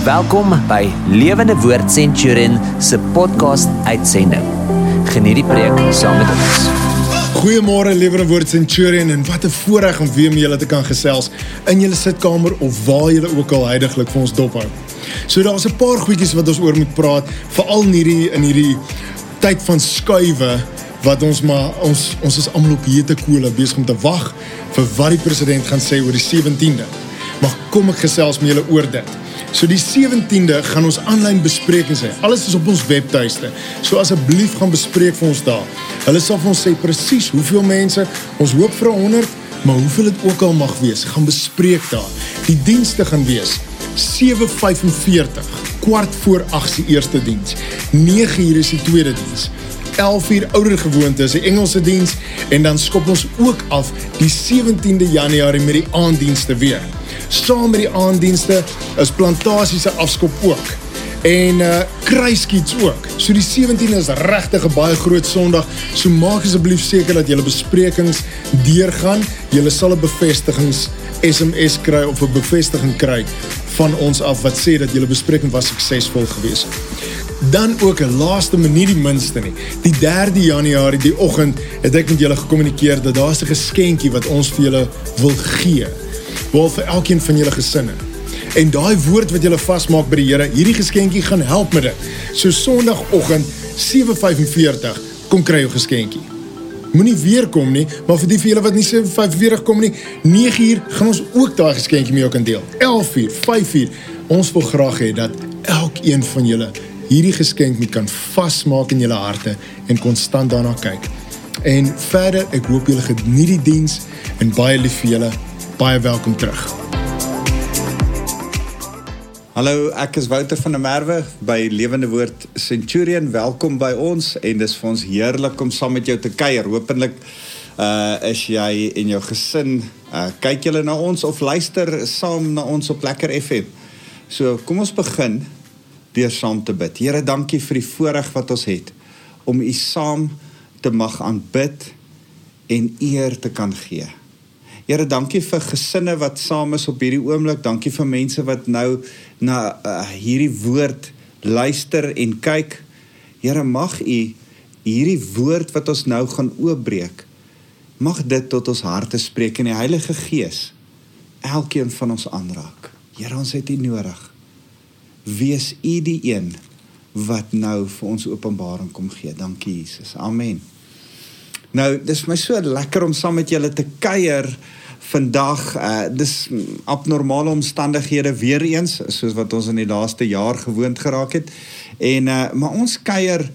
Welkom by Lewende Woord Centurion se podcast uitsending. Geniet die preek saam met ons. Goeiemôre Lewende Woord Centurion en wat 'n voorreg om weer met julle te kan gesels in julle sitkamer of waar julle ook al heidaglik vir ons dop hou. So daar's 'n paar goedjies wat ons oor moet praat, veral in hierdie in hierdie tyd van skuwe wat ons maar ons ons is almal op hierte kole besig om te wag vir wat die president gaan sê oor die 17de. Maar kom ek gesels met julle oor dit. So die 17de gaan ons aanlyn besprekings hê. Alles is op ons webtuiste. So asseblief gaan bespreek vir ons daar. Hulle sal vir ons sê presies hoeveel mense. Ons hoop vir 100, maar hoeveel dit ook al mag wees, gaan bespreek daar. Die dienste gaan wees 7:45, kwart voor 8 se eerste diens. 9:00 is die tweede diens. 11:00 ouer gewoonte is die Engelse diens en dan skop ons ook af die 17de Januarie met die aanddienste weer saam met die aanddienste is plantasie se afskop ook en uh kruiskiets ook. So die 17 is regtig 'n baie groot Sondag. So maak asseblief seker dat julle besprekings deurgaan. Julle sal 'n bevestigings SMS kry of 'n bevestiging kry van ons af wat sê dat julle bespreking was suksesvol geweest. Dan ook 'n laaste minuut die minste nie. Die 3de Januarie die oggend het ek met julle gekommunikeer dat daar 'n geskenkie wat ons vir julle wil gee wel vir elkeen van julle gesinne. En daai woord wat julle vasmaak by die Here, hierdie geskenkie gaan help met dit. So Sondagoggend 7:45 kom kry jou geskenkie. Moenie weer kom nie, maar vir die vir julle wat nie 7:45 kom nie, 9uur gaan ons ook daai geskenkie met jou kan deel. 11uur, 5uur. Ons wil graag hê dat elkeen van julle hierdie geskenk moet kan vasmaak in julle harte en konstant daarna kyk. En verder, ek hoop julle geniet die diens en baie lief vir julle baie welkom terug. Hallo, ek is Wouter van der Merwe by Lewende Woord Centurion. Welkom by ons en dis vir ons heerlik om saam met jou te kuier. Hoopelik uh is jy en jou gesin uh kyk julle na ons of luister saam na ons op Lekker FM. So, kom ons begin deur saam te bid. Here, dankie vir die voorreg wat ons het om U saam te mag aanbid en eer te kan gee. Here, dankie vir gesinne wat saam is op hierdie oomblik. Dankie vir mense wat nou na uh, hierdie woord luister en kyk. Here, mag U hierdie woord wat ons nou gaan oopbreek, mag dit tot ons harte spreek en die Heilige Gees elkeen van ons aanraak. Here, ons het U nodig. Wees U die een wat nou vir ons openbaring kom gee. Dankie Jesus. Amen. Nou, dis vir my so lekker om saam met julle te kuier vandag uh dis abnormale omstandighede weer eens soos wat ons in die laaste jaar gewoond geraak het. En uh maar ons kuier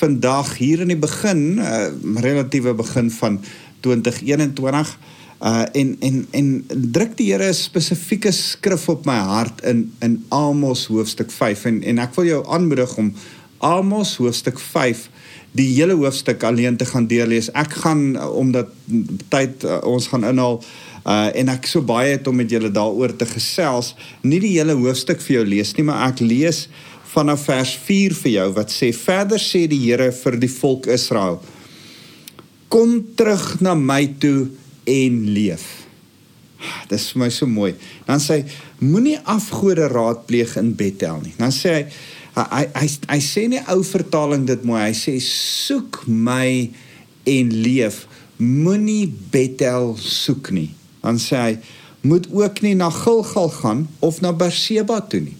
vandag hier in die begin uh relatiewe begin van 2021 uh en en en druk die Here 'n spesifieke skrif op my hart in in Amos hoofstuk 5 en en ek wil jou aanmoedig om Amos hoofstuk 5 die hele hoofstuk alleen te gaan deurlees. Ek gaan omdat tyd uh, ons gaan inhaal Uh en ek so baie het om met julle daaroor te gesels, nie die hele hoofstuk vir jou lees nie, maar ek lees vanaf vers 4 vir jou wat sê verder sê die Here vir die volk Israel: Kom terug na my toe en leef. Dis vir my so mooi. Dan sê hy moenie afgode raadpleeg in Bethel nie. Dan sê hy hy hy, hy, sê nie ou vertaling dit mooi. Hy sê soek my en leef. Moenie Bethel soek nie dan sê hy moet ook nie na Gilgal gaan of na Berseba toe nie.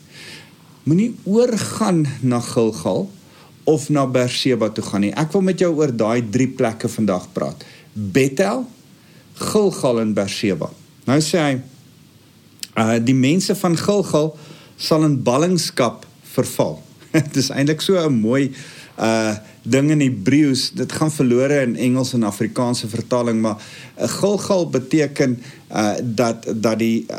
Moenie oorgaan na Gilgal of na Berseba toe gaan nie. Ek wil met jou oor daai drie plekke vandag praat. Bethel, Gilgal en Berseba. Nou sê hy uh die mense van Gilgal sal in ballingskap verval. Dit is eintlik so 'n mooi uh ding in Hebreëus, dit gaan verlore in Engels en Afrikaanse vertaling, maar 'n uh, Gilgal beteken uh dat dat die uh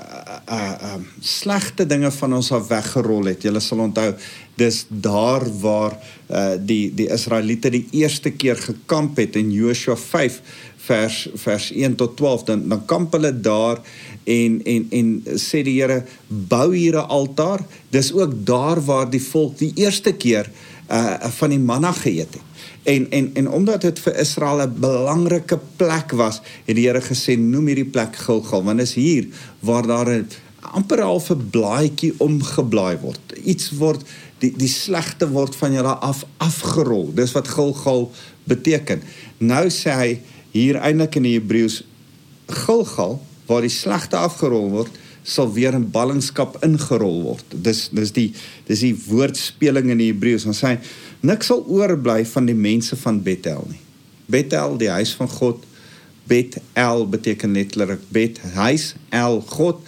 uh um, slegte dinge van ons af weggerol het. Jy sal onthou, dis daar waar uh die die Israeliete die eerste keer gekamp het in Joshua 5 vers vers 1 tot 12 dan dan kamp hulle daar en en en sê die Here bou hier 'n altaar. Dis ook daar waar die volk die eerste keer uh van die manna geëet het. En en en omdat dit vir Israel 'n belangrike plek was, het die Here gesê noem hierdie plek Gilgal want is hier waar daar 'n amper half 'n blaadjie omgeblaai word. Iets word die die slegte word van julle af afgerol. Dis wat Gilgal beteken. Nou sê hy hier eintlik in die Hebreëus Gilgal waar die slegte afgerol word, sal weer in ballingskap ingerol word. Dis dis die dis die woordspeling in die Hebreëus. Ons sê niks sal oorbly van die mense van Bethel nie. Bethel, die huis van God. Bethel beteken letterlik Bet, huis, El, God.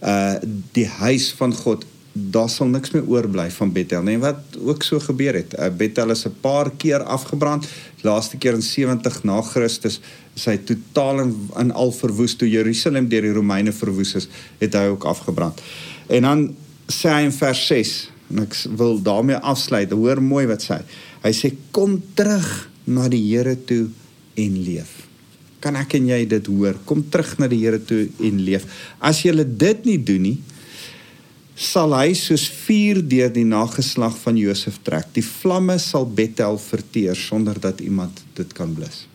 Uh die huis van God. Daar sal niks meer oorbly van Bethel nie. Wat ook so gebeur het. Uh, Bethel is 'n paar keer afgebrand. Laaste keer in 70 na Christus is hy totaal en in al verwoes toe Jerusalem deur die Romeine verwoes is, het hy ook afgebrand. En dan sê hy in vers 6 en ek wil daarmee afsluit. Hoor mooi wat sê hy. Hy sê kom terug na die Here toe en leef. Kan ek en jy dit hoor? Kom terug na die Here toe en leef. As jy dit nie doen nie, sal hy soos vuur deur die nageslag van Josef trek. Die vlamme sal Bethel verteer sonder dat iemand dit kan blus.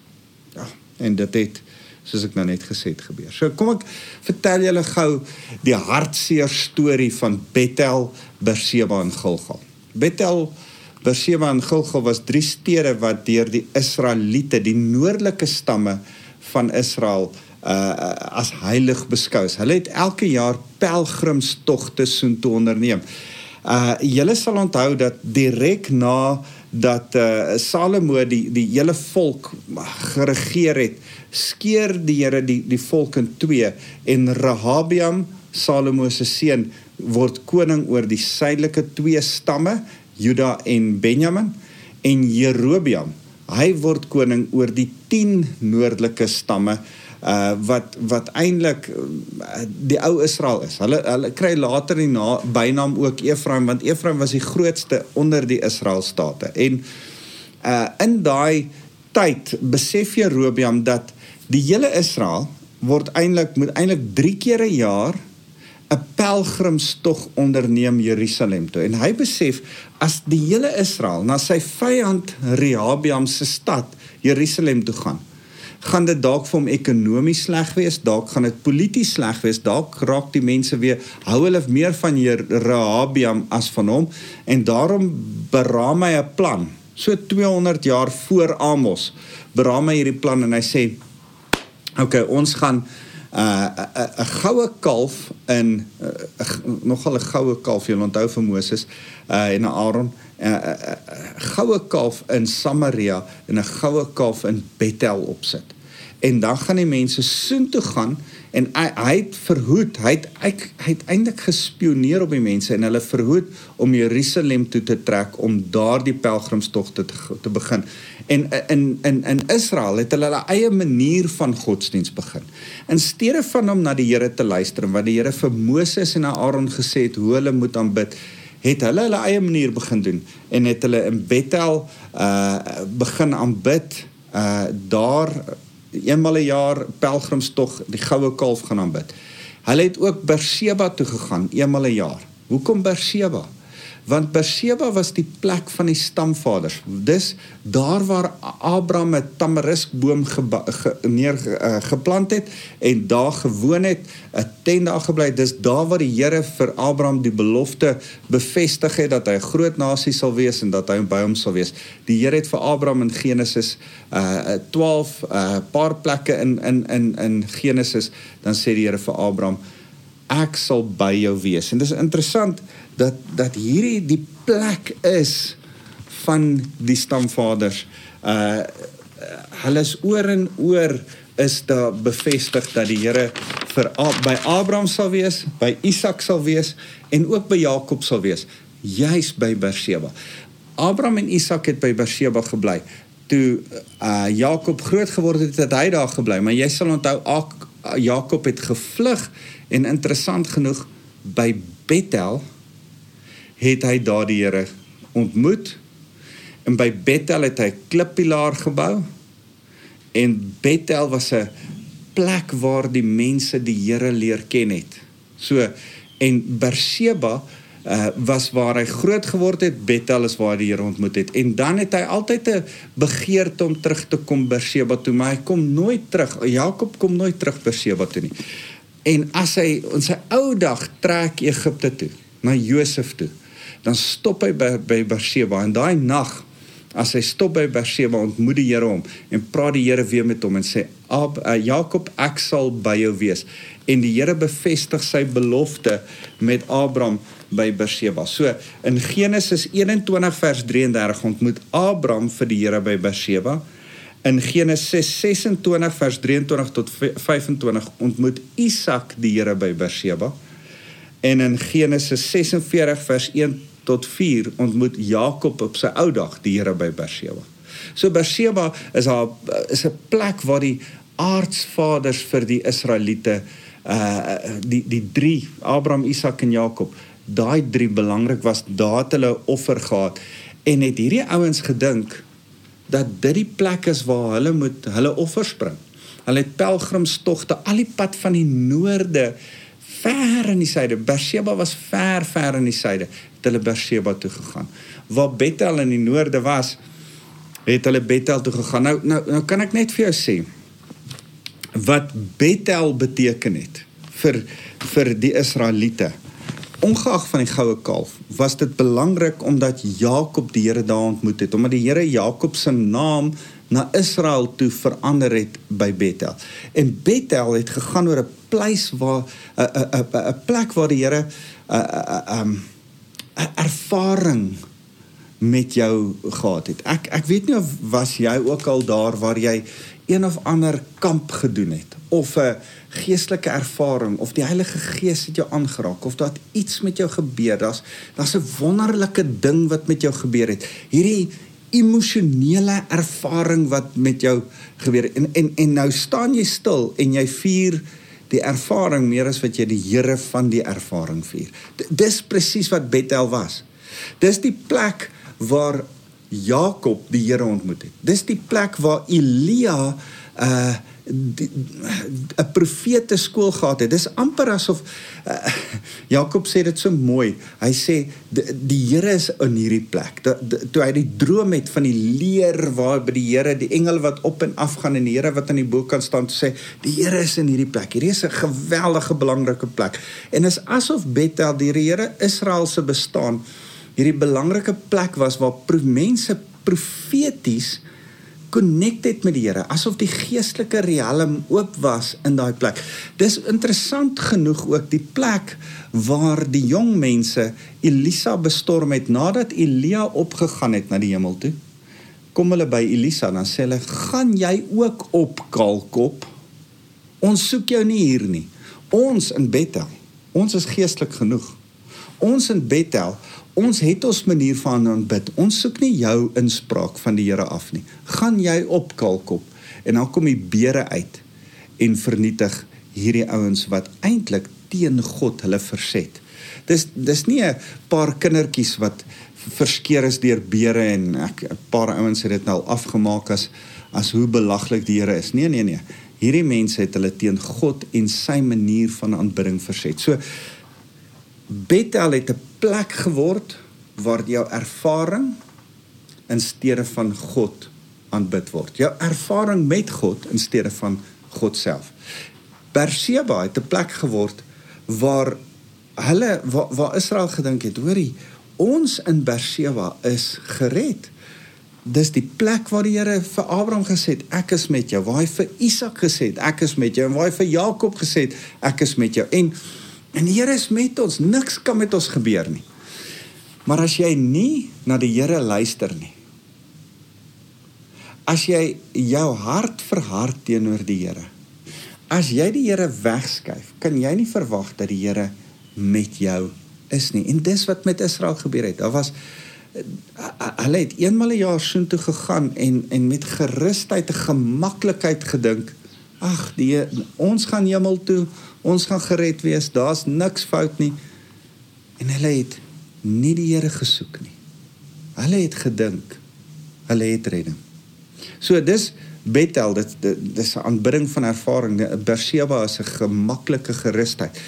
Ja, en dit het soos ek nou net gesê het gebeur. So kom ek vertel julle gou die hartseer storie van Bethel, Berseba en Gilgal. Bethel Berseba en Gilgal was drie stede wat deur die Israeliete, die noordelike stamme van Israel uh as heilig beskou. Hulle het elke jaar pelgrimstogte soontoe onderneem. Uh julle sal onthou dat direk na dat uh Salomo die die hele volk geregeer het, skeer die Here die die volk in twee en Rehabiam, Salomo se seun, word koning oor die suidelike twee stamme Juda en Benjamin en Jerobeam hy word koning oor die 10 noordelike stamme uh wat wat eintlik uh, die ou Israel is. Hulle hulle kry later die na, bynaam ook Efraim want Efraim was die grootste onder die Israel state. En uh in daai tyd besef Jerobeam dat die hele Israel word eintlik moet eintlik 3 keer 'n jaar 'n pelgrimstog onderneem Jerusalem toe. En hy besef as die hele Israel na sy vyand Rehabiam se stad Jerusalem toe gaan, gaan dit dalk vir hom ekonomies sleg wees, dalk gaan dit polities sleg wees, dalk raak die mense weer hou hulle meer van Rehabiam as van hom en daarom beraam hy 'n plan. So 200 jaar voor Amos beraam hy hierdie plan en hy sê: "Oké, okay, ons gaan 'n uh, goue kalf in uh, nogal 'n goue kalf jy onthou vir Moses uh, en Aaron 'n uh, uh, uh, goue kalf in Samaria en 'n goue kalf in Bethel opsit. En dan gaan die mense soen toe gaan en hy, hy het verhoed, hy het hy, hy het eintlik gespioneer op die mense en hulle verhoed om Jerusalem toe te trek om daardie pelgrimstogte te, te begin. En in in in Israel het hulle hulle eie manier van godsdiens begin. In steede van om na die Here te luister en wat die Here vir Moses en Aaron gesê het hoe hulle moet aanbid, het hulle hulle eie manier begin doen en het hulle in Bethel uh begin aanbid uh daar eenmal 'n jaar pelgrimstog die goue kalf gaan aanbid. Hulle het ook Berseba toe gegaan eenmal 'n jaar. Hoekom Berseba? Want Berseba was die plek van die stamvaders. Dis daar waar Abraham 'n tamariskboom ge, neer uh, geplant het en daar gewoon het, 'n tent daar gebly. Dis daar waar die Here vir Abraham die belofte bevestig het dat hy 'n groot nasie sal wees en dat hy by hom sal wees. Die Here het vir Abraham in Genesis uh 12 'n uh, paar plekke in in in in Genesis dan sê die Here vir Abraham ek sal by jou wees. En dis interessant dat dat hierdie die plek is van die stamvaders. Uh hulle is oor en oor is daar bevestig dat die Here vir by Abraham sal wees, by Isak sal wees en ook by Jakob sal wees, juis by Berseba. Abraham en Isak het by Berseba gebly. Toe uh Jakob groot geword het, het hy daar gebly, maar jy sal onthou Jakob het gevlug en interessant genoeg by Bethel het hy daardie Here ontmoet en by Bethel het hy 'n klippilaar gebou en Bethel was 'n plek waar die mense die Here leer ken het. So en Berseba uh, was waar hy groot geword het, Bethel is waar die Here ontmoet het. En dan het hy altyd 'n begeerte om terug te kom Berseba toe, maar hy kom nooit terug. Jakob kom nooit terug Berseba toe nie. En as hy in sy ou dag trek Egipte toe, na Josef toe, dan stop hy by by Berseba en daai nag as hy stop by Berseba ontmoet die Here hom en praat die Here weer met hom en sê Ab, uh, Jakob ek sal by jou wees en die Here bevestig sy belofte met Abraham by Berseba. So in Genesis 21 vers 33 ontmoet Abraham vir die Here by Berseba. In Genesis 26 vers 23 tot 25 ontmoet Isak die Here by Berseba. En in Genesis 46 vers 1 tot 4 ontmoet Jakob op sy ou dag die Here by Berseba. So Berseba is haar is 'n plek waar die aardsvaders vir die Israeliete uh die die drie Abraham, Isak en Jakob, daai drie belangrik was, daar het hulle offer gehad en het hierdie ouens gedink dat dit die plek is waar hulle moet hulle offers bring. Hulle het pelgrimstogte al die pad van die noorde ver in die suide. Berseba was ver ver in die suide. Het hulle Berseba toe gegaan. Waar Bethel in die noorde was, het hulle Bethel toe gegaan. Nou nou nou kan ek net vir jou sê wat Bethel beteken het vir vir die Israeliete. Ongeag van die goue kalf, was dit belangrik omdat Jakob die Here daar ontmoet het, omdat die Here Jakob se naam na Israel toe verander het by Bethel. En Bethel het gegaan oor 'n plek waar 'n 'n plek waar die Here 'n 'n 'n ervaring met jou gehad het. Ek ek weet nie of was jy ook al daar waar jy een of ander kamp gedoen het of 'n geestelike ervaring of die Heilige Gees het jou aangeraak of dat iets met jou gebeur. Daar's daar's 'n wonderlike ding wat met jou gebeur het. Hierdie emosionele ervaring wat met jou gebeur en en en nou staan jy stil en jy vier die ervaring meer as wat jy die Here van die ervaring vier. D dis presies wat Bethel was. Dis die plek waar Jakob die Here ontmoet het. Dis die plek waar Elia uh 'n profete skool gehad het. Dis amper asof uh, Jakob sê dit so mooi. Hy sê die, die Here is in hierdie plek. De, de, toe hy die droom het van die leer waar by die Here, die engel wat op en af gaan en die Here wat aan die bo kant staan sê, die Here is in hierdie plek. Hierdie is 'n geweldige belangrike plek. En is asof Bethel die Here Israel se bestaan hierdie belangrike plek was waar mense profeties connected met die Here asof die geestelike riem oop was in daai plek. Dis interessant genoeg ook die plek waar die jong mense Elisa bestorm het nadat Elia opgegaan het na die hemel toe. Kom hulle by Elisa dan sê hulle: "Gaan jy ook op Kalkop? Ons soek jou nie hier nie. Ons in Bethel. Ons is geestelik genoeg. Ons in Bethel Ons het ons manier van aanbid. Ons soek nie jou inspraak van die Here af nie. Gaan jy op kalkop en dan kom die beere uit en vernietig hierdie ouens wat eintlik teen God hulle verset. Dis dis nie 'n paar kindertjies wat verskeer is deur beere en ek 'n paar ouens het dit nou afgemaak as as hoe belaglik die Here is. Nee nee nee. Hierdie mense het hulle teen God en sy manier van aanbidding verset. So Bethel het 'n plek geword waar jou ervaring in steede van God aanbid word. Jou ervaring met God in steede van God self. Berseba het 'n plek geword waar hulle waar, waar Israel gedink het, hoorie, ons in Berseba is gered. Dis die plek waar die Here vir Abraham gesê het, ek is met jou. Waar hy vir Isak gesê het, ek is met jou. En waar hy vir Jakob gesê het, ek is met jou. En En die Here is met ons. Niks kan met ons gebeur nie. Maar as jy nie na die Here luister nie. As jy jou hart verhard teenoor die Here. As jy die Here wegskuif, kan jy nie verwag dat die Here met jou is nie. En dis wat met Israel gebeur het. Daar was hulle het eenmal 'n jaar soontoe gegaan en en met gerusheid en gemaklikheid gedink, ag, die ons gaan hemel toe ons gaan gered wees, daar's niks fout nie. En hulle het nie die Here gesoek nie. Hulle het gedink hulle het redding. So dis Bethel, dit dis 'n aanbidding van ervaring. Berseba is 'n gemaklike gerusheid.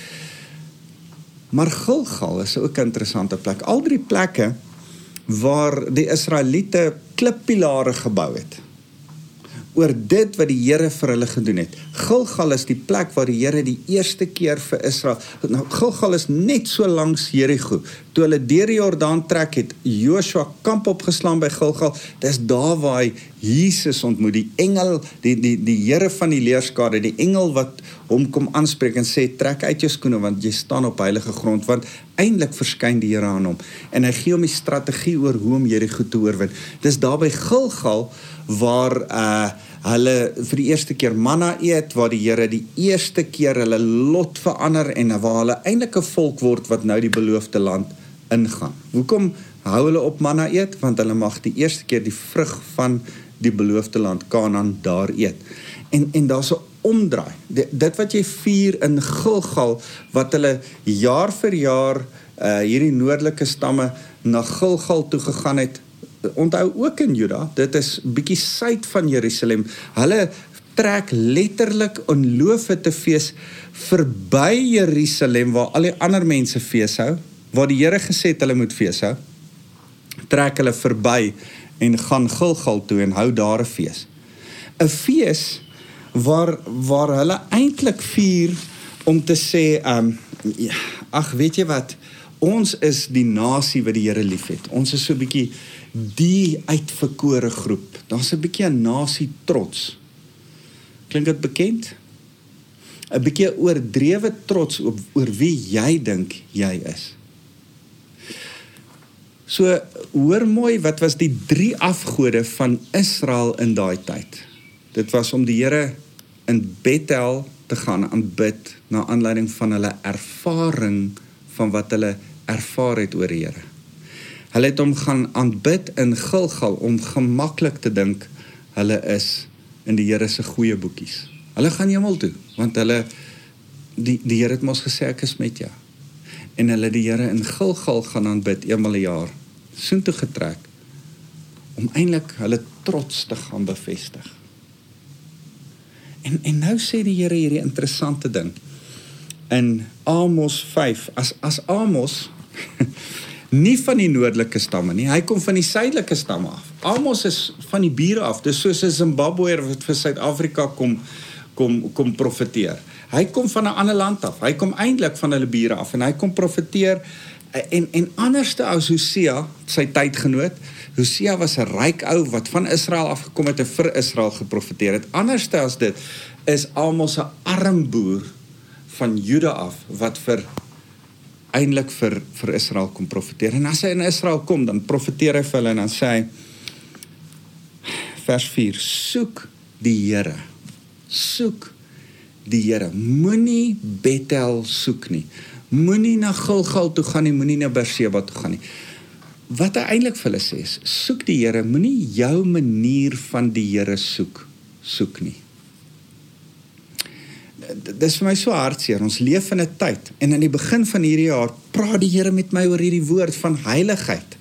Maar Gilgal is ook 'n interessante plek. Al drie plekke waar die Israeliete klippilare gebou het. Oor dit wat die Here vir hulle gedoen het. Gilgal is die plek waar die Here die eerste keer vir Israel. Nou Gilgal is net so langs Jerigo. Toe hulle deur die Jordaan trek het, Joshua kamp opgeslaan by Gilgal. Dis daar waar hy Jesus ontmoet, die engel, die die die Here van die leerskare, die engel wat hom kom aanspreek en sê trek uit jou skoene want jy staan op heilige grond want eintlik verskyn die Here aan hom en hy gee hom die strategie oor hoe om Jerigo te oorwin. Dis daar by Gilgal waar uh hulle vir die eerste keer manna eet waar die Here die eerste keer hulle lot verander en waar hulle eintlik 'n volk word wat nou die beloofde land ingaan. Hoekom hou hulle op manna eet? Want hulle mag die eerste keer die vrug van die beloofde land Kanaan daar eet. En en daar's 'n omdraai. Dit, dit wat jy vier in Gilgal wat hulle jaar vir jaar uh hierdie noordelike stamme na Gilgal toe gegaan het onthou ook in Juda, dit is bietjie suid van Jerusalem. Hulle trek letterlik in loofe te fees verby Jerusalem waar al die ander mense fees hou, waar die Here gesê het hulle moet fees hou. Trek hulle verby en gaan Gilgal toe en hou daar 'n fees. 'n Fees waar waar hulle eintlik vier om te sê, ehm um, ag weet jy wat, ons is die nasie wat die Here liefhet. Ons is so bietjie die uitverkore groep. Daar's 'n bietjie 'n nasie trots. Klink dit bekend? 'n Bietjie oordrewe trots op oor wie jy dink jy is. So hoor mooi wat was die drie afgode van Israel in daai tyd. Dit was om die Here in Bethel te gaan aanbid na aanleiding van hulle ervaring van wat hulle ervaar het oor die Here. Hulle het hom gaan aanbid in Gilgal om gemaklik te dink hulle is in die Here se goeie boekies. Hulle gaan hemel toe want hulle die die Here het mos gesê ek is met jou. En hulle die Here in Gilgal gaan aanbid eenmal 'n jaar. Soontoe getrek om eintlik hulle trots te gaan bevestig. En en nou sê die Here hierdie interessante ding in Amos 5 as as Amos nie van die noordelike stamme nie. Hy kom van die suidelike stamme af. Amos is van die bure af. Dis soos 'n Zimbabweër wat vir Suid-Afrika kom kom kom profeteer. Hy kom van 'n ander land af. Hy kom eintlik van hulle bure af en hy kom profeteer en en anderste as Hosea, sy tydgenoot. Hosea was 'n ryk ou wat van Israel afgekom het en vir Israel geprofeteer het. Anderste as dit is Amos 'n arm boer van Juda af wat vir eintlik vir vir Israel kom profeteer. En as hy in Israel kom, dan profeteer hy vir hulle en dan sê hy vers 4: Soek die Here. Soek die Here. Moenie Bethel soek nie. Moenie na Gilgal toe gaan nie, moenie na Berseba toe gaan nie. Wat hy eintlik vir hulle sê is: Soek die Here, moenie jou manier van die Here soek soek nie dis vir my so hartseer. Ons leef in 'n tyd en aan die begin van hierdie jaar praat die Here met my oor hierdie woord van heiligheid.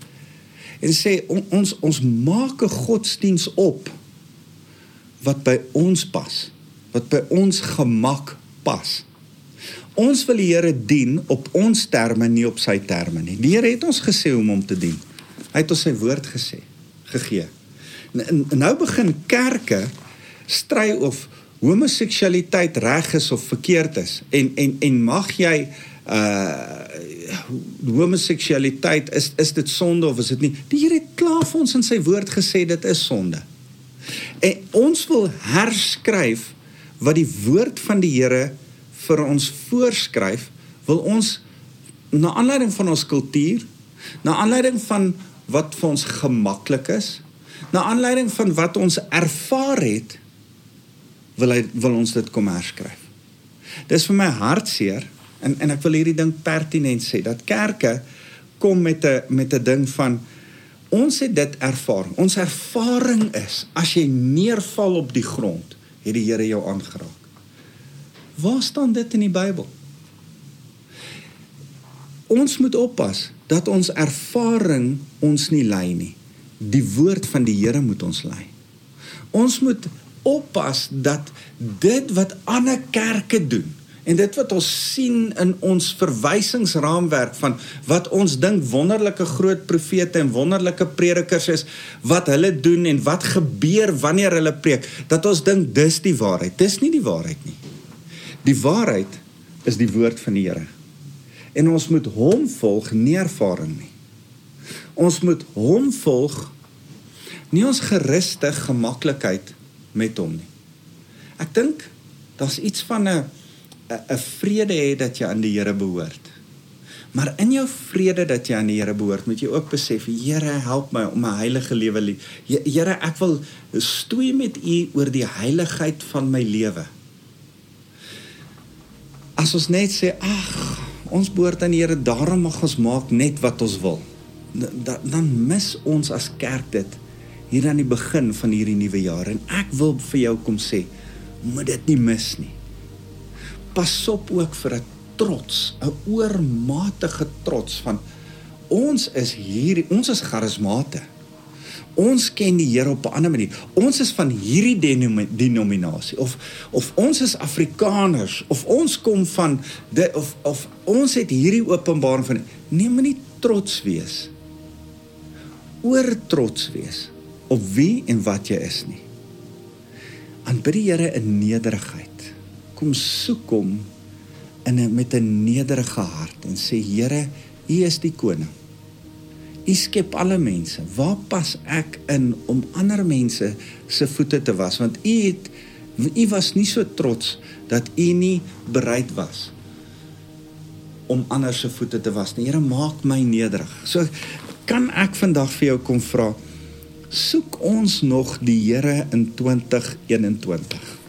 En sê on, ons ons maak 'n godsdiens op wat by ons pas, wat by ons gemak pas. Ons wil die Here dien op ons terme nie op sy terme nie. Die Here het ons gesê om hom te dien. Hy het ons sy woord gesê, gegee. Nou begin kerke stry of homoseksualiteit reg is of verkeerd is en en en mag jy uh homoseksualiteit is is dit sonde of is dit nie? Die Here het klaar vir ons in sy woord gesê dit is sonde. En ons wil herskryf wat die woord van die Here vir ons voorskryf wil ons na aanleiding van ons kultuur na aanleiding van wat vir ons gemaklik is na aanleiding van wat ons ervaar het wil hy wil ons dit kom herskryf. Dis vir my hartseer en en ek wil hierdie ding pertinent sê dat kerke kom met 'n met 'n ding van ons het dit ervaar. Ons ervaring is as jy neerval op die grond, het die Here jou aangeraak. Waar staan dit in die Bybel? Ons moet oppas dat ons ervaring ons nie lei nie. Die woord van die Here moet ons lei. Ons moet oppas dat dit wat ander kerke doen En dit wat ons sien in ons verwysingsraamwerk van wat ons dink wonderlike groot profete en wonderlike predikers is, wat hulle doen en wat gebeur wanneer hulle preek, dat ons dink dis die waarheid. Dis nie die waarheid nie. Die waarheid is die woord van die Here. En ons moet hom volg, nie ervaring nie. Ons moet hom volg, nie ons geruste gemaklikheid met hom nie. Ek dink daar's iets van 'n 'n vrede hê dat jy aan die Here behoort. Maar in jou vrede dat jy aan die Here behoort, moet jy ook besef, Here, help my om 'n heilige lewe lief. Here, ek wil stoei met U oor die heiligheid van my lewe. As ons net sê, ag, ons behoort aan die Here, daarom mag ons maak net wat ons wil. Dan dan mis ons as kerk dit hier aan die begin van hierdie nuwe jaar en ek wil vir jou kom sê, moet dit nie mis nie pas op ook vir 'n trots, 'n oormatige trots van ons is hier, ons is charismate. Ons ken die Here op 'n ander manier. Ons is van hierdie denominasie of of ons is Afrikaners of ons kom van de, of of ons het hierdie openbaring van neem nie trots wees. Oor trots wees op wie en wat jy is nie. Aanbid die Here in nederigheid kom soek hom in 'n met 'n nederige hart en sê Here, U is die koning. U skep alle mense. Waar pas ek in om ander mense se voete te was? Want U het U was nie so trots dat U nie bereid was om ander se voete te was nie. Here, maak my nederig. So kan ek vandag vir jou kom vra, soek ons nog die Here in 2021?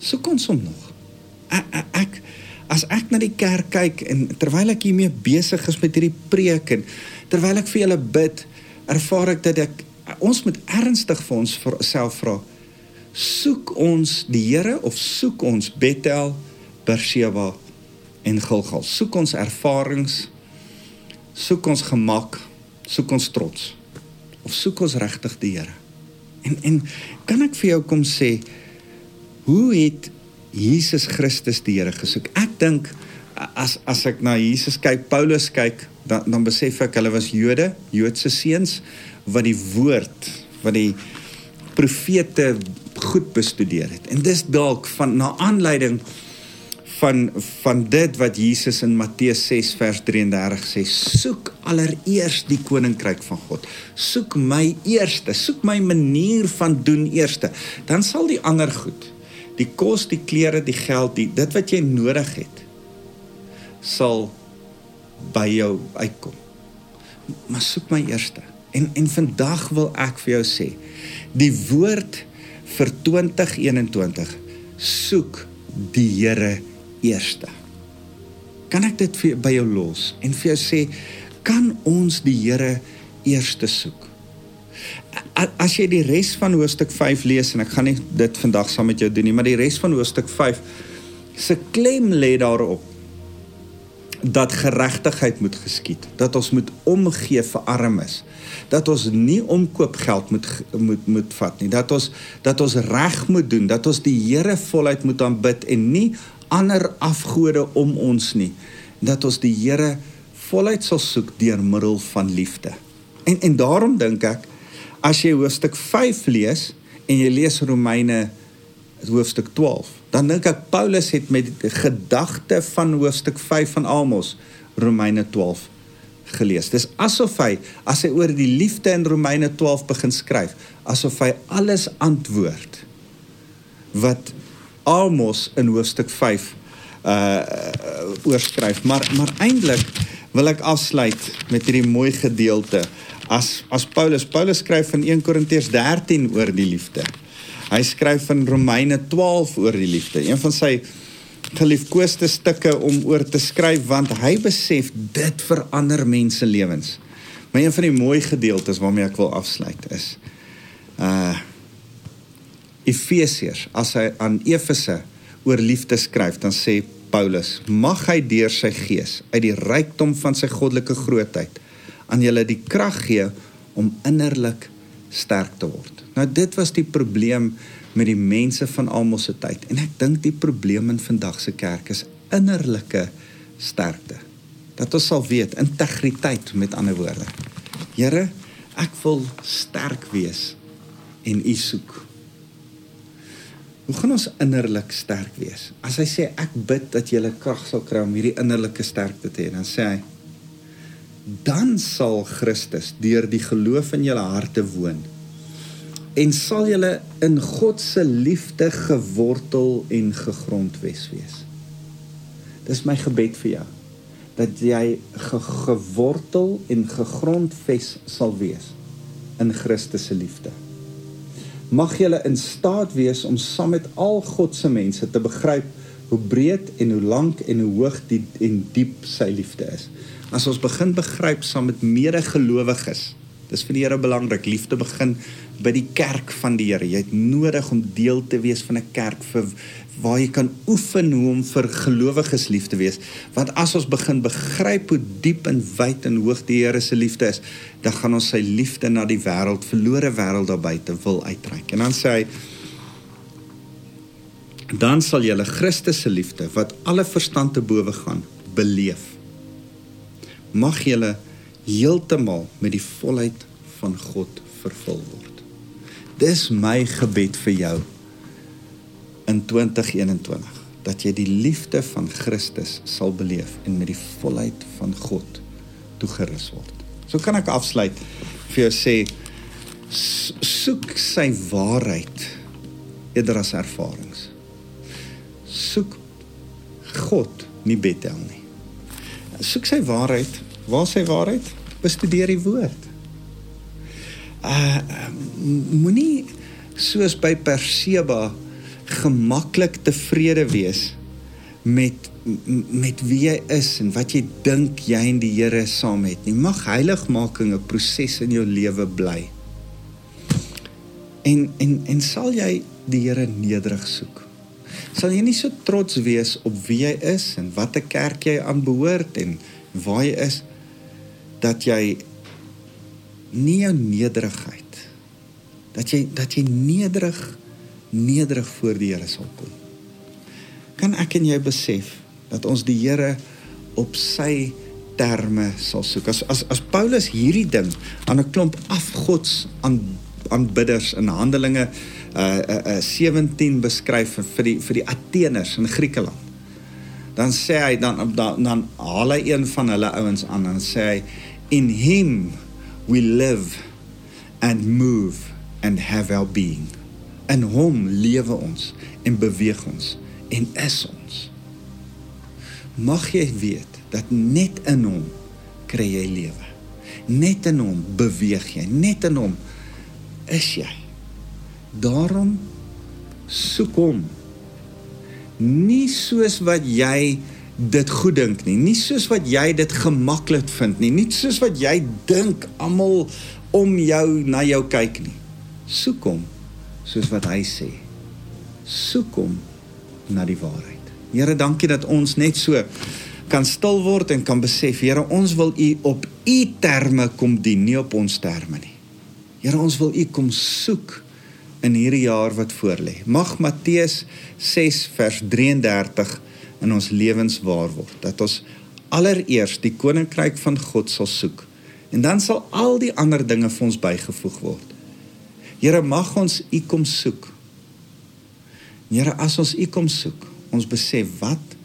soek ons hom nog. Ek, ek as ek na die kerk kyk en terwyl ek hiermee besig is met hierdie preek en terwyl ek vir julle bid, ervaar ek dat ek ons moet ernstig vir ons self vra. Soek ons die Here of soek ons Bethel, Berseba en Gilgal? Soek ons ervarings? Soek ons gemak? Soek ons trots? Of soek ons regtig die Here? En en kan ek vir jou kom sê hoe het Jesus Christus die Here gesoek? Ek dink as as ek na Jesus kyk, Paulus kyk, dan dan besef ek hulle was Jode, Joodse seuns wat die woord, wat die profete goed bestudeer het. En dis dalk van na aanleiding van van dit wat Jesus in Matteus 6 vers 33 sê, soek allereers die koninkryk van God. Soek my eerste, soek my manier van doen eerste, dan sal die ander goed die kos, die klere, die geld, die dit wat jy nodig het sal by jou uitkom. Maar soek my eerste. En en vandag wil ek vir jou sê, die woord vir 2021 soek die Here eerste. Kan ek dit vir by jou los en vir jou sê, kan ons die Here eerste soek? as jy die res van hoofstuk 5 lees en ek gaan nie dit vandag saam met jou doen nie, maar die res van hoofstuk 5 se klem lê daarop dat geregtigheid moet geskied, dat ons moet omgee vir armes, dat ons nie omkoopgeld moet moet moet vat nie, dat ons dat ons reg moet doen, dat ons die Here voluit moet aanbid en nie ander afgode om ons nie, dat ons die Here voluit sal soek deur middel van liefde. En en daarom dink ek as jy hoofstuk 5 lees en jy lees Romeine hoofstuk 12, dan dink ek Paulus het met die gedagte van hoofstuk 5 van Amos Romeine 12 gelees. Dis asof hy as hy oor die liefde in Romeine 12 begin skryf, asof hy alles antwoord wat Amos in hoofstuk 5 uh oorskryf. Maar maar eintlik wil ek afsluit met hierdie mooi gedeelte as as Paulus Paulus skryf in 1 Korintiërs 13 oor die liefde. Hy skryf in Romeine 12 oor die liefde. Een van sy geliefkoeste stukke om oor te skryf want hy besef dit verander mense lewens. Maar een van die mooi gedeeltes waarmee ek wil afsluit is uh Efesiërs as hy aan Efese oor liefde skryf dan sê Paulus mag hy deur sy gees uit die rykdom van sy goddelike grootheid aan julle die krag gee om innerlik sterk te word. Nou dit was die probleem met die mense van almal se tyd. En ek dink die probleem in vandag se kerk is innerlike sterkte. Dat ons sal weet integriteit met ander woorde. Here, ek wil sterk wees en U soek. Hoe gaan ons innerlik sterk wees? As hy sê ek bid dat jy krag sal kry om hierdie innerlike sterkte te hê, dan sê hy dan sal Christus deur die geloof in julle harte woon en sal julle in God se liefde gewortel en gegrondves wees. Dis my gebed vir jou dat jy ge gewortel en gegrondves sal wees in Christus se liefde. Mag jy in staat wees om saam met al God se mense te begryp hoe breed en hoe lank en hoe hoog die en diep sy liefde is. As ons begin begryp saam met medegelowiges, dis vir die Here belangrik, liefde begin by die kerk van die Here. Jy het nodig om deel te wees van 'n kerk vir waar jy kan oefen hoe om vir gelowiges lief te wees. Want as ons begin begryp hoe diep en wyd en hoog die Here se liefde is, dan gaan ons sy liefde na die wêreld, verlore wêreld daar buite wil uitreik. En dan sê hy dan sal julle Christus se liefde wat alle verstand te bowe gaan beleef. Mag julle heeltemal met die volheid van God vervul word. Dis my gebed vir jou in 2021 dat jy die liefde van Christus sal beleef en met die volheid van God toegerus word. So kan ek afsluit vir jou sê soek sy waarheid eerder as ervarings. Soek God, nie Bethel nie. Soek sy waarheid. Waar sy waarheid? Bestudeer die woord uh moenie soos by Perseba gemaklik tevrede wees met met wie jy is en wat jy dink jy en die Here saam het nie. Mag heiligmaking 'n proses in jou lewe bly. En en en sal jy die Here nederig soek? Sal jy nie so trots wees op wie jy is en watter kerk jy aanbehoort en waar jy is dat jy nie jou nederigheid dat jy dat jy nederig nederig voor die Here sal kom. Kan ek en jy besef dat ons die Here op sy terme sal soek. As as as Paulus hierdie ding aan 'n klomp afgods aan aanbidders in Handelinge uh uh, uh 17 beskryf vir die vir die Ateners in Griekeland. Dan sê hy dan dan, dan haal hy een van hulle ouens aan en sê hy in him we live and move and have our being. In hom lewe ons en beweeg ons en is ons. Mag jy weet dat net in hom kry jy lewe. Net in hom beweeg jy, net in hom is jy. Daarom soek hom. Nie soos wat jy dit goed dink nie. Nie soos wat jy dit gemaklik vind nie. Nie soos wat jy dink almal om jou na jou kyk nie. Soek hom soos wat hy sê. Soek hom na die waarheid. Here, dankie dat ons net so kan stil word en kan besef, Here, ons wil U op U terme kom dien, nie op ons terme nie. Here, ons wil U kom soek in hierdie jaar wat voorlê. Mag Matteus 6 vers 33 in ons lewens waar word. Dat ons allereers die koninkryk van God sal soek en dan sal al die ander dinge vir ons bygevoeg word. Here mag ons U kom soek. Here as ons U kom soek, ons besef wat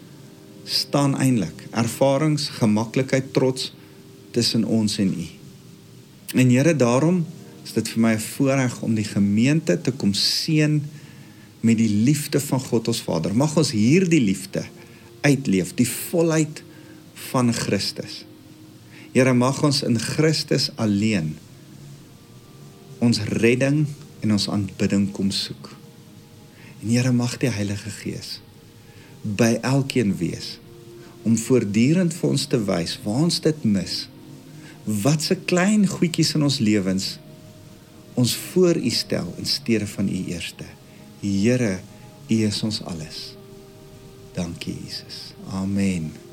staan eintlik ervarings, gemaklikheid, trots tussen ons en U. En Here daarom is dit vir my 'n voorreg om die gemeente te kom seën met die liefde van God ons Vader. Mag ons hierdie liefde uitleef, die volheid van Christus. Here mag ons in Christus alleen ons redding en ons aanbidding kom soek. En Here mag die Heilige Gees by elkeen wees om voortdurend vir ons te wys waar ons dit mis. Wat se klein goedjies in ons lewens ons voor U stel in steede van U eerste. Here, U is ons alles. Dankie Jesus. Amen.